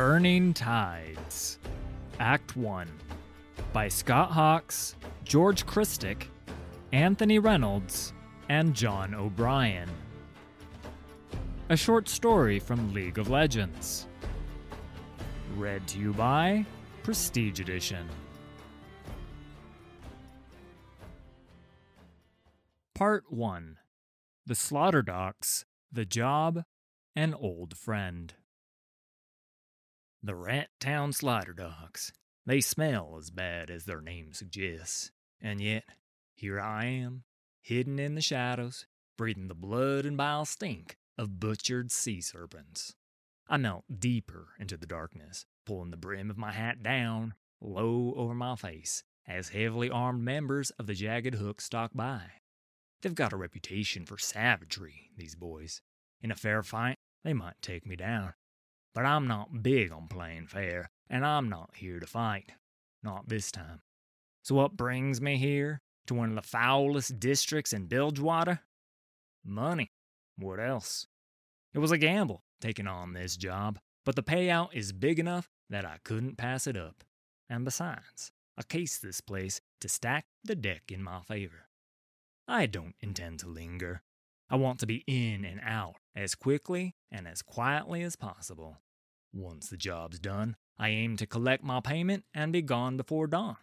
Burning Tides, Act 1, by Scott Hawkes, George Krstic, Anthony Reynolds, and John O'Brien. A short story from League of Legends. Read to you by Prestige Edition. Part 1 The Slaughter Docks, The Job, An Old Friend. The Rat Town Slaughter Docks. They smell as bad as their name suggests. And yet, here I am, hidden in the shadows, breathing the blood and bile stink of butchered sea serpents. I melt deeper into the darkness, pulling the brim of my hat down, low over my face, as heavily armed members of the Jagged Hook stalk by. They've got a reputation for savagery, these boys. In a fair fight, they might take me down. But I'm not big on playing fair, and I'm not here to fight. Not this time. So what brings me here? To one of the foulest districts in Bilgewater? Money. What else? It was a gamble, taking on this job, but the payout is big enough that I couldn't pass it up. And besides, I cased this place to stack the deck in my favor. I don't intend to linger. I want to be in and out as quickly and as quietly as possible. Once the job's done, I aim to collect my payment and be gone before dawn.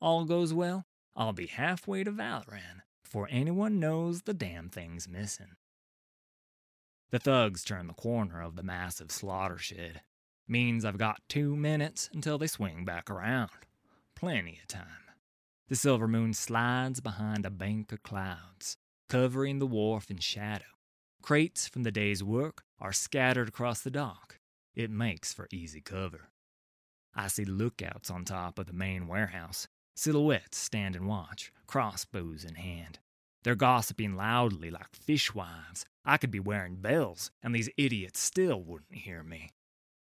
All goes well, I'll be halfway to Valoran before anyone knows the damn thing's missing. The thugs turn the corner of the massive slaughter shed. Means I've got two minutes until they swing back around. Plenty of time. The silver moon slides behind a bank of clouds, covering the wharf in shadow. Crates from the day's work are scattered across the dock. It makes for easy cover. I see lookouts on top of the main warehouse, silhouettes standing watch, crossbows in hand. They're gossiping loudly like fishwives. I could be wearing bells, and these idiots still wouldn't hear me.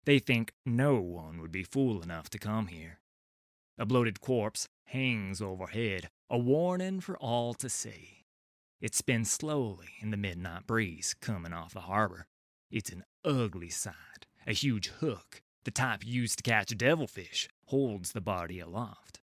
They think no one would be fool enough to come here. A bloated corpse hangs overhead, a warning for all to see. It spins slowly in the midnight breeze coming off the harbor. It's an ugly sight. A huge hook, the type used to catch devilfish, holds the body aloft.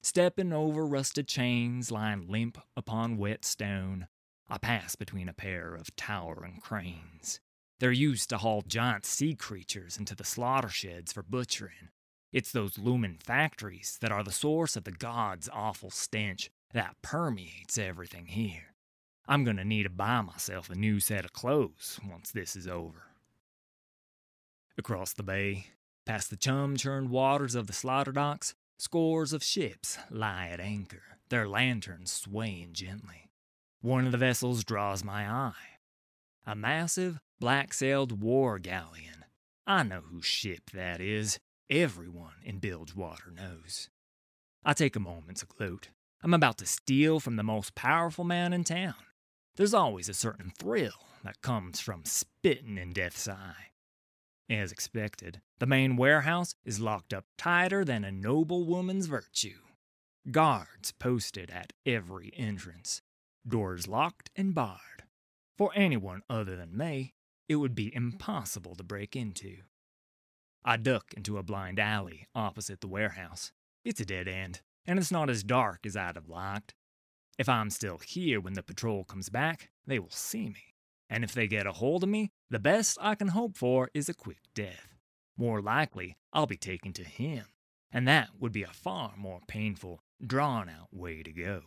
Stepping over rusted chains lying limp upon wet stone, I pass between a pair of towering cranes. They're used to haul giant sea creatures into the slaughter sheds for butchering. It's those looming factories that are the source of the god's awful stench that permeates everything here. I'm gonna need to buy myself a new set of clothes once this is over. Across the bay, past the chum churned waters of the slaughter docks, scores of ships lie at anchor, their lanterns swaying gently. One of the vessels draws my eye. A massive, black sailed war galleon. I know whose ship that is. Everyone in Bilgewater knows. I take a moment to gloat. I'm about to steal from the most powerful man in town. There's always a certain thrill that comes from spitting in death's eye. As expected, the main warehouse is locked up tighter than a noble woman's virtue. Guards posted at every entrance, doors locked and barred. For anyone other than me, it would be impossible to break into. I duck into a blind alley opposite the warehouse. It's a dead end, and it's not as dark as I'd have liked. If I'm still here when the patrol comes back, they will see me. And if they get a hold of me, the best I can hope for is a quick death. More likely, I'll be taken to him, and that would be a far more painful, drawn out way to go.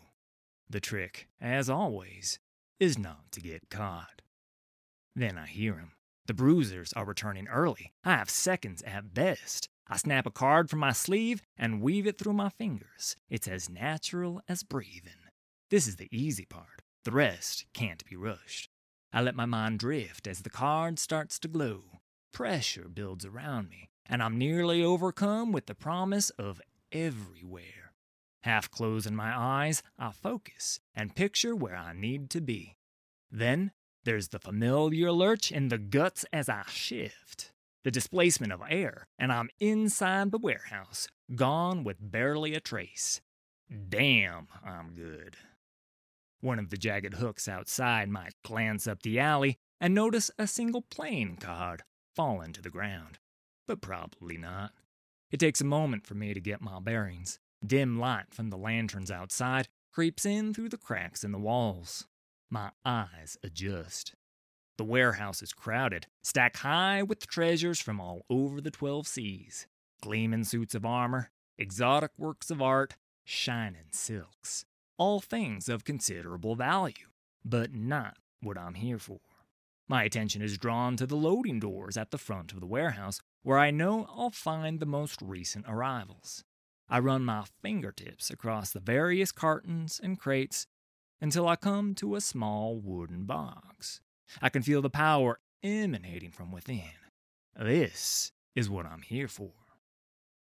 The trick, as always, is not to get caught. Then I hear him. The bruisers are returning early. I have seconds at best. I snap a card from my sleeve and weave it through my fingers. It's as natural as breathing. This is the easy part. The rest can't be rushed. I let my mind drift as the card starts to glow. Pressure builds around me, and I'm nearly overcome with the promise of everywhere. Half closing my eyes, I focus and picture where I need to be. Then there's the familiar lurch in the guts as I shift. The displacement of air, and I'm inside the warehouse, gone with barely a trace. Damn, I'm good. One of the jagged hooks outside might glance up the alley and notice a single playing card fallen to the ground. but probably not. It takes a moment for me to get my bearings. Dim light from the lanterns outside creeps in through the cracks in the walls. My eyes adjust. The warehouse is crowded, stacked high with treasures from all over the 12 seas gleaming suits of armor, exotic works of art, shining silks. All things of considerable value, but not what I'm here for. My attention is drawn to the loading doors at the front of the warehouse, where I know I'll find the most recent arrivals. I run my fingertips across the various cartons and crates until I come to a small wooden box. I can feel the power emanating from within. This is what I'm here for.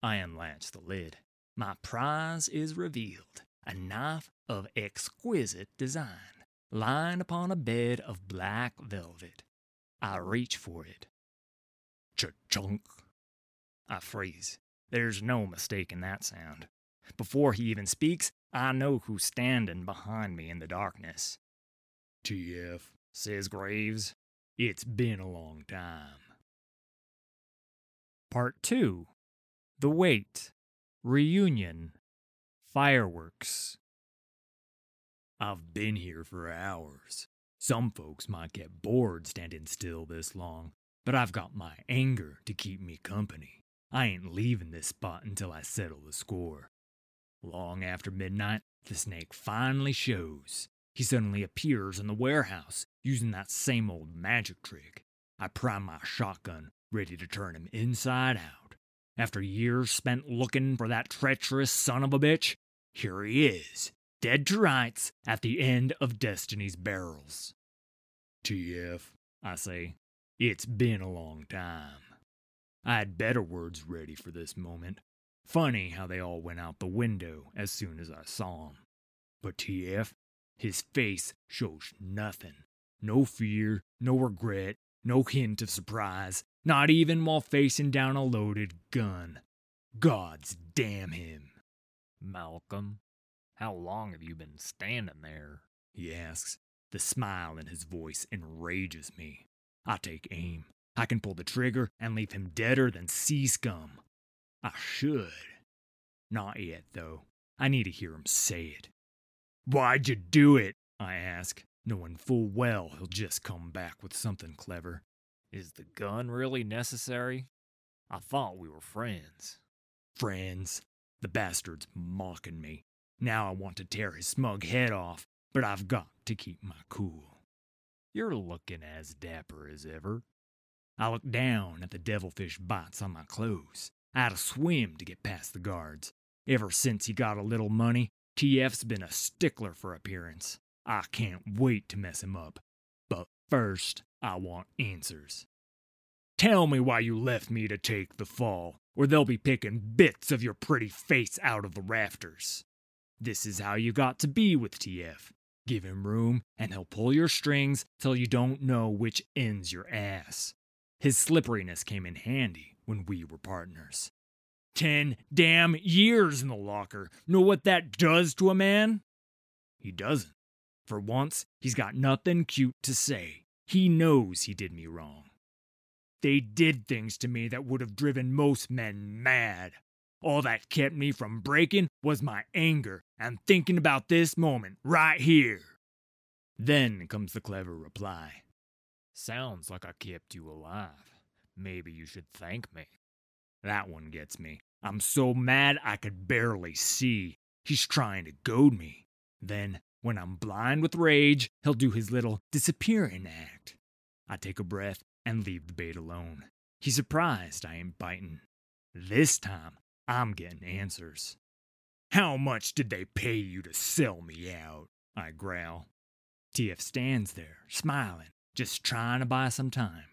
I unlatch the lid. My prize is revealed a knife of exquisite design, lying upon a bed of black velvet. I reach for it. Ch-chunk. I freeze. There's no mistaking that sound. Before he even speaks, I know who's standing behind me in the darkness. TF, says Graves. It's been a long time. Part 2 The Wait Reunion Fireworks. I've been here for hours. Some folks might get bored standing still this long, but I've got my anger to keep me company. I ain't leaving this spot until I settle the score. Long after midnight, the snake finally shows. He suddenly appears in the warehouse, using that same old magic trick. I prime my shotgun, ready to turn him inside out. After years spent looking for that treacherous son of a bitch, here he is, dead to rights at the end of Destiny's barrels. TF, I say, it's been a long time. I had better words ready for this moment. Funny how they all went out the window as soon as I saw him. But TF, his face shows nothing. No fear, no regret, no hint of surprise, not even while facing down a loaded gun. Gods damn him. Malcolm, how long have you been standing there? He asks. The smile in his voice enrages me. I take aim. I can pull the trigger and leave him deader than sea scum. I should. Not yet, though. I need to hear him say it. Why'd you do it? I ask, knowing full well he'll just come back with something clever. Is the gun really necessary? I thought we were friends. Friends? The bastard's mocking me. Now I want to tear his smug head off, but I've got to keep my cool. You're looking as dapper as ever. I look down at the devilfish bites on my clothes. I had to swim to get past the guards. Ever since he got a little money, TF's been a stickler for appearance. I can't wait to mess him up. But first, I want answers. Tell me why you left me to take the fall, or they'll be picking bits of your pretty face out of the rafters. This is how you got to be with TF. Give him room, and he'll pull your strings till you don't know which ends your ass. His slipperiness came in handy when we were partners. Ten damn years in the locker. Know what that does to a man? He doesn't. For once, he's got nothing cute to say. He knows he did me wrong. They did things to me that would have driven most men mad. All that kept me from breaking was my anger and thinking about this moment right here. Then comes the clever reply Sounds like I kept you alive. Maybe you should thank me. That one gets me. I'm so mad I could barely see. He's trying to goad me. Then, when I'm blind with rage, he'll do his little disappearing act. I take a breath and leave the bait alone. He's surprised I ain't biting. This time, I'm getting answers. How much did they pay you to sell me out? I growl. TF stands there, smiling, just trying to buy some time.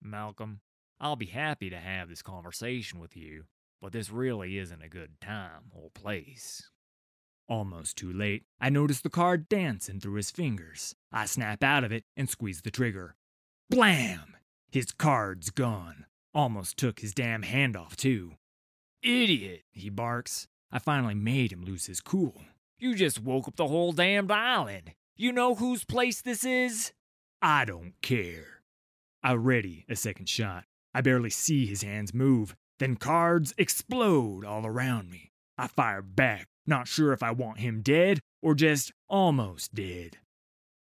Malcolm, I'll be happy to have this conversation with you, but this really isn't a good time or place. Almost too late, I notice the card dancing through his fingers. I snap out of it and squeeze the trigger. Blam! His card's gone. Almost took his damn hand off, too. Idiot, he barks. I finally made him lose his cool. You just woke up the whole damned island. You know whose place this is? I don't care. I ready a second shot. I barely see his hands move. Then cards explode all around me. I fire back, not sure if I want him dead or just almost dead.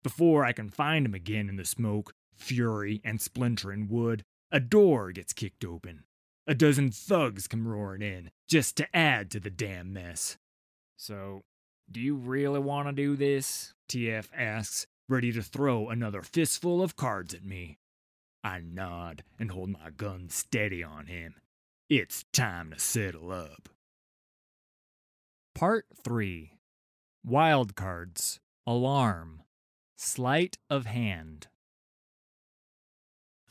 Before I can find him again in the smoke, fury, and splintering wood, a door gets kicked open. A dozen thugs come roaring in, just to add to the damn mess. So, do you really want to do this? TF asks, ready to throw another fistful of cards at me. I nod and hold my gun steady on him. It's time to settle up. Part 3 Wild Cards Alarm Sleight of Hand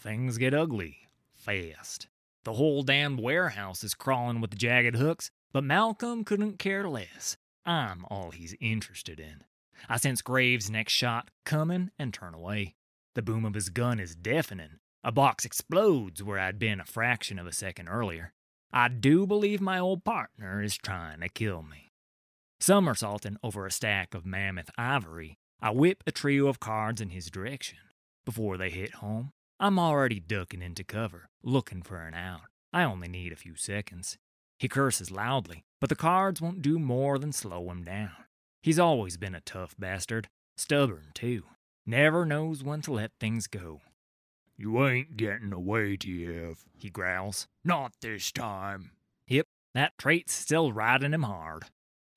Things get ugly fast. The whole damned warehouse is crawling with jagged hooks, but Malcolm couldn't care less. I'm all he's interested in. I sense Graves' next shot coming and turn away. The boom of his gun is deafening. A box explodes where I'd been a fraction of a second earlier. I do believe my old partner is trying to kill me. Somersaulting over a stack of mammoth ivory, I whip a trio of cards in his direction. Before they hit home, I'm already ducking into cover, looking for an out. I only need a few seconds. He curses loudly, but the cards won't do more than slow him down. He's always been a tough bastard, stubborn too. Never knows when to let things go. You ain't getting away, TF, he growls. Not this time. Yep, that trait's still riding him hard.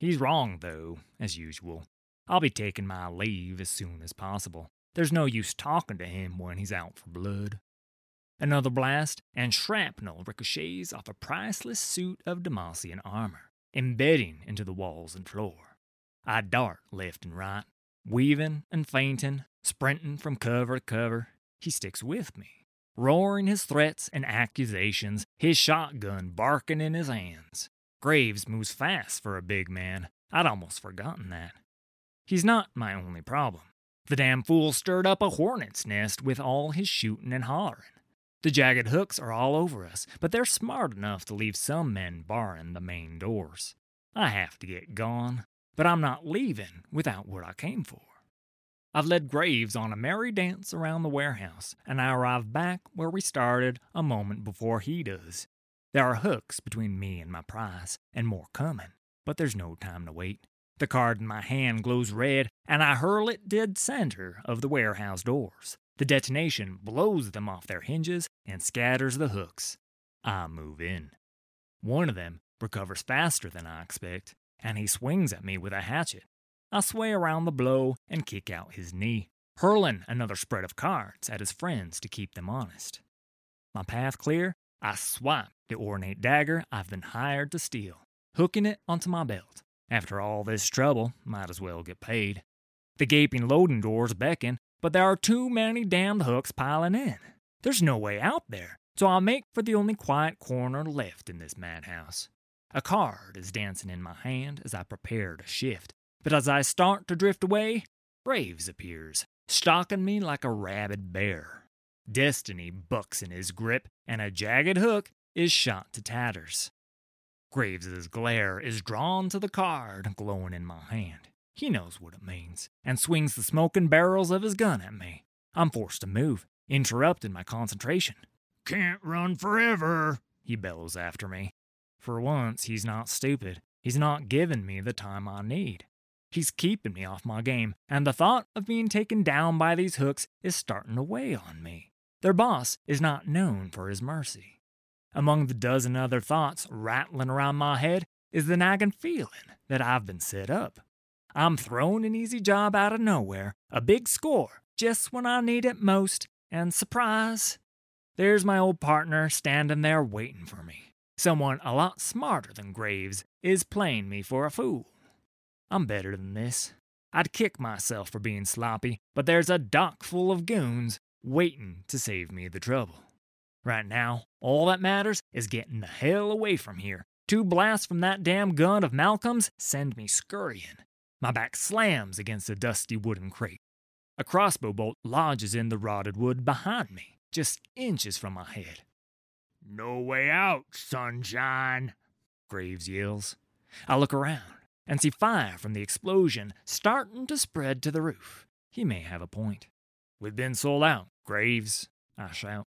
He's wrong, though, as usual. I'll be taking my leave as soon as possible. There's no use talking to him when he's out for blood. Another blast, and shrapnel ricochets off a priceless suit of Demacian armor, embedding into the walls and floor. I dart left and right, weaving and feinting, sprinting from cover to cover. He sticks with me, roaring his threats and accusations, his shotgun barking in his hands. Graves moves fast for a big man. I'd almost forgotten that. He's not my only problem. The damn fool stirred up a hornet's nest with all his shooting and hollering. The jagged hooks are all over us, but they're smart enough to leave some men barring the main doors. I have to get gone, but I'm not leaving without what I came for. I've led Graves on a merry dance around the warehouse, and I arrive back where we started a moment before he does. There are hooks between me and my prize, and more coming, but there's no time to wait. The card in my hand glows red, and I hurl it dead center of the warehouse doors. The detonation blows them off their hinges and scatters the hooks. I move in. One of them recovers faster than I expect, and he swings at me with a hatchet. I sway around the blow and kick out his knee, hurling another spread of cards at his friends to keep them honest. My path clear, I swipe the ornate dagger I've been hired to steal, hooking it onto my belt. After all this trouble, might as well get paid. The gaping loading doors beckon, but there are too many damned hooks piling in. There's no way out there, so I'll make for the only quiet corner left in this madhouse. A card is dancing in my hand as I prepare to shift, but as I start to drift away, Graves appears, stalking me like a rabid bear. Destiny bucks in his grip, and a jagged hook is shot to tatters. Graves's glare is drawn to the card glowing in my hand. He knows what it means, and swings the smoking barrels of his gun at me. I'm forced to move, interrupting my concentration. Can't run forever, he bellows after me. For once, he's not stupid. He's not giving me the time I need. He's keeping me off my game, and the thought of being taken down by these hooks is starting to weigh on me. Their boss is not known for his mercy. Among the dozen other thoughts rattling around my head is the nagging feeling that I've been set up. I'm thrown an easy job out of nowhere, a big score, just when I need it most, and surprise! There's my old partner standing there waiting for me. Someone a lot smarter than Graves is playing me for a fool. I'm better than this. I'd kick myself for being sloppy, but there's a dock full of goons waiting to save me the trouble. Right now, all that matters is getting the hell away from here. Two blasts from that damn gun of Malcolm's send me scurrying. My back slams against a dusty wooden crate. A crossbow bolt lodges in the rotted wood behind me, just inches from my head. No way out, sunshine, Graves yells. I look around and see fire from the explosion starting to spread to the roof. He may have a point. We've been sold out, Graves, I shout.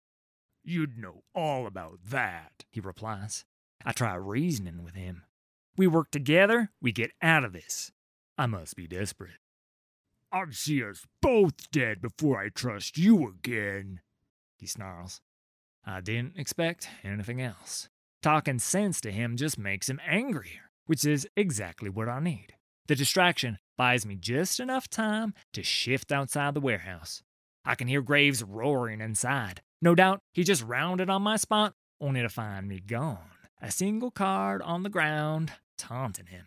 You'd know all about that, he replies. I try reasoning with him. We work together, we get out of this. I must be desperate. I'd see us both dead before I trust you again, he snarls. I didn't expect anything else. Talking sense to him just makes him angrier, which is exactly what I need. The distraction buys me just enough time to shift outside the warehouse. I can hear Graves roaring inside. No doubt he just rounded on my spot, only to find me gone. A single card on the ground, taunting him.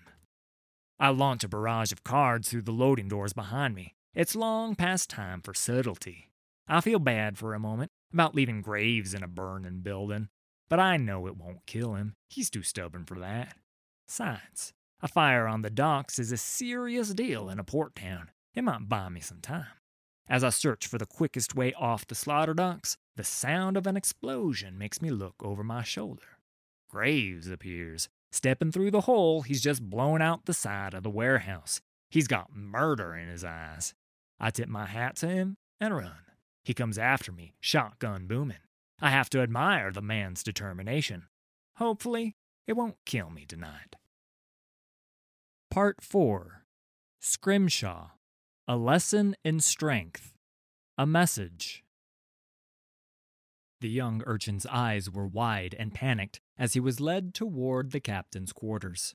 I launch a barrage of cards through the loading doors behind me. It's long past time for subtlety. I feel bad for a moment about leaving Graves in a burning building, but I know it won't kill him. He's too stubborn for that. Besides, a fire on the docks is a serious deal in a port town. It might buy me some time. As I search for the quickest way off the slaughter docks, the sound of an explosion makes me look over my shoulder. Graves appears. Stepping through the hole, he's just blown out the side of the warehouse. He's got murder in his eyes. I tip my hat to him and run. He comes after me, shotgun booming. I have to admire the man's determination. Hopefully, it won't kill me tonight. Part 4 Scrimshaw A Lesson in Strength. A Message. The young urchin's eyes were wide and panicked as he was led toward the captain's quarters.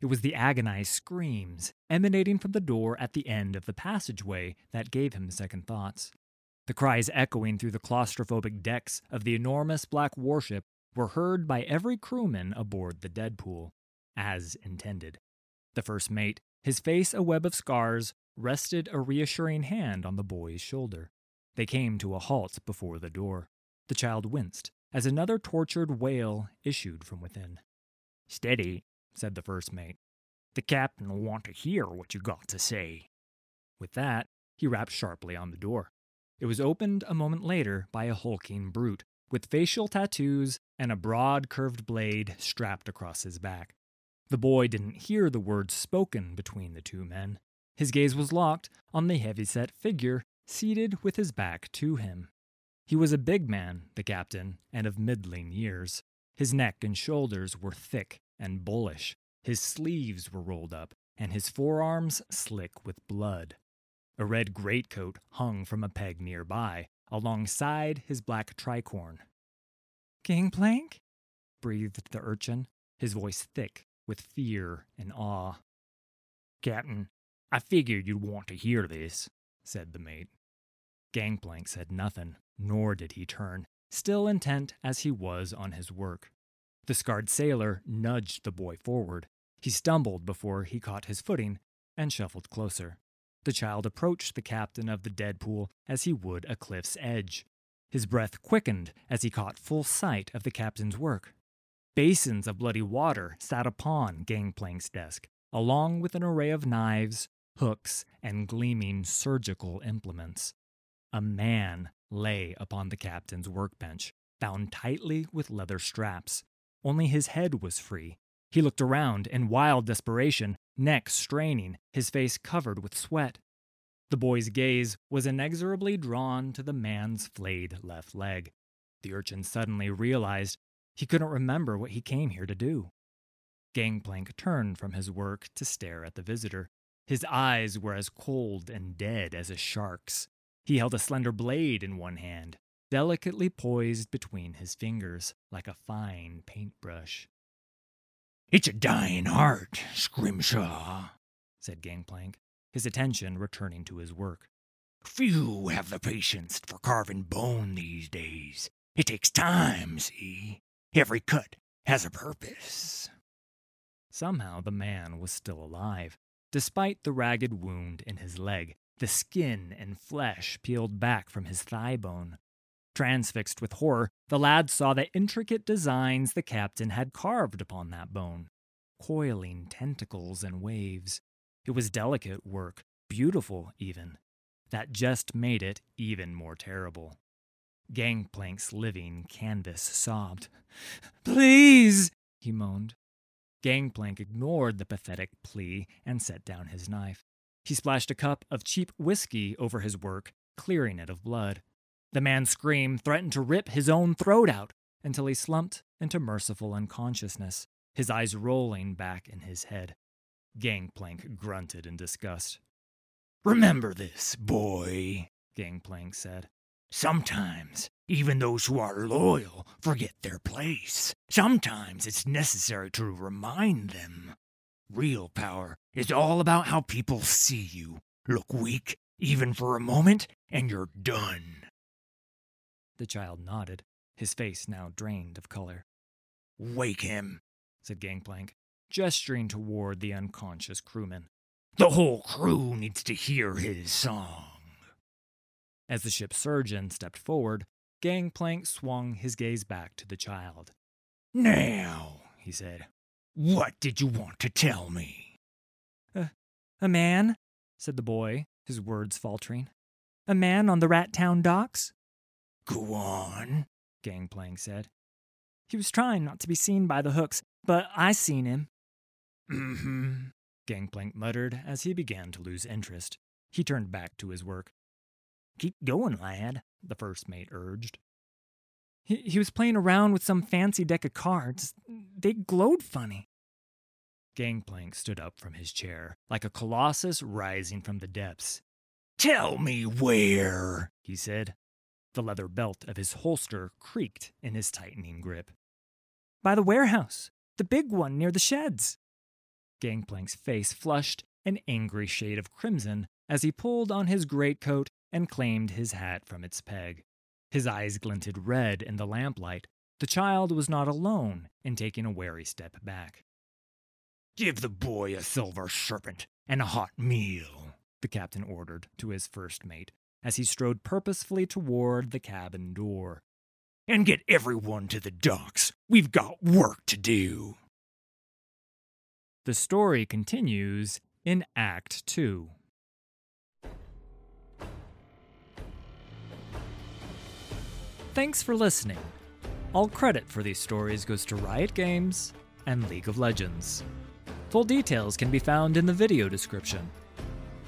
It was the agonized screams emanating from the door at the end of the passageway that gave him second thoughts. The cries echoing through the claustrophobic decks of the enormous black warship were heard by every crewman aboard the Deadpool, as intended. The first mate, his face a web of scars, rested a reassuring hand on the boy's shoulder. They came to a halt before the door. The child winced as another tortured wail issued from within. Steady, said the first mate. The captain will want to hear what you got to say. With that, he rapped sharply on the door. It was opened a moment later by a hulking brute with facial tattoos and a broad curved blade strapped across his back. The boy didn't hear the words spoken between the two men. His gaze was locked on the heavy-set figure seated with his back to him. He was a big man, the captain, and of middling years. His neck and shoulders were thick and bullish. His sleeves were rolled up, and his forearms slick with blood. A red greatcoat hung from a peg nearby, alongside his black tricorn. Gangplank? breathed the urchin, his voice thick with fear and awe. Captain, I figured you'd want to hear this, said the mate. Gangplank said nothing, nor did he turn, still intent as he was on his work. The scarred sailor nudged the boy forward. He stumbled before he caught his footing and shuffled closer. The child approached the captain of the Deadpool as he would a cliff's edge. His breath quickened as he caught full sight of the captain's work. Basins of bloody water sat upon Gangplank's desk, along with an array of knives, hooks, and gleaming surgical implements. A man lay upon the captain's workbench, bound tightly with leather straps. Only his head was free. He looked around in wild desperation, neck straining, his face covered with sweat. The boy's gaze was inexorably drawn to the man's flayed left leg. The urchin suddenly realized he couldn't remember what he came here to do. Gangplank turned from his work to stare at the visitor. His eyes were as cold and dead as a shark's. He held a slender blade in one hand, delicately poised between his fingers like a fine paintbrush. It's a dying heart, Scrimshaw, said Gangplank, his attention returning to his work. Few have the patience for carving bone these days. It takes time, see? Every cut has a purpose. Somehow the man was still alive, despite the ragged wound in his leg, the skin and flesh peeled back from his thigh bone. Transfixed with horror, the lad saw the intricate designs the captain had carved upon that bone coiling tentacles and waves. It was delicate work, beautiful even. That just made it even more terrible. Gangplank's living canvas sobbed. Please, he moaned. Gangplank ignored the pathetic plea and set down his knife. He splashed a cup of cheap whiskey over his work, clearing it of blood. The man's scream threatened to rip his own throat out until he slumped into merciful unconsciousness, his eyes rolling back in his head. Gangplank grunted in disgust. Remember this, boy, Gangplank said. Sometimes, even those who are loyal forget their place. Sometimes it's necessary to remind them. Real power is all about how people see you. Look weak, even for a moment, and you're done. The child nodded, his face now drained of color. Wake him, said Gangplank, gesturing toward the unconscious crewman. The whole crew needs to hear his song. As the ship's surgeon stepped forward, Gangplank swung his gaze back to the child. Now, he said, what did you want to tell me? Uh, a man, said the boy, his words faltering. A man on the Rat Town docks? Go on, Gangplank said. He was trying not to be seen by the hooks, but I seen him. Mm-hmm, Gangplank muttered as he began to lose interest. He turned back to his work. Keep going, lad, the first mate urged. He, he was playing around with some fancy deck of cards. They glowed funny. Gangplank stood up from his chair, like a colossus rising from the depths. Tell me where, he said. The leather belt of his holster creaked in his tightening grip. By the warehouse, the big one near the sheds. Gangplank's face flushed an angry shade of crimson as he pulled on his greatcoat and claimed his hat from its peg. His eyes glinted red in the lamplight. The child was not alone in taking a wary step back. Give the boy a silver serpent and a hot meal, the captain ordered to his first mate as he strode purposefully toward the cabin door. And get everyone to the docks. We've got work to do. The story continues in Act 2. Thanks for listening. All credit for these stories goes to Riot Games and League of Legends. Full details can be found in the video description.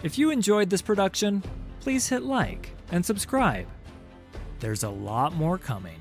If you enjoyed this production, please hit like and subscribe. There's a lot more coming.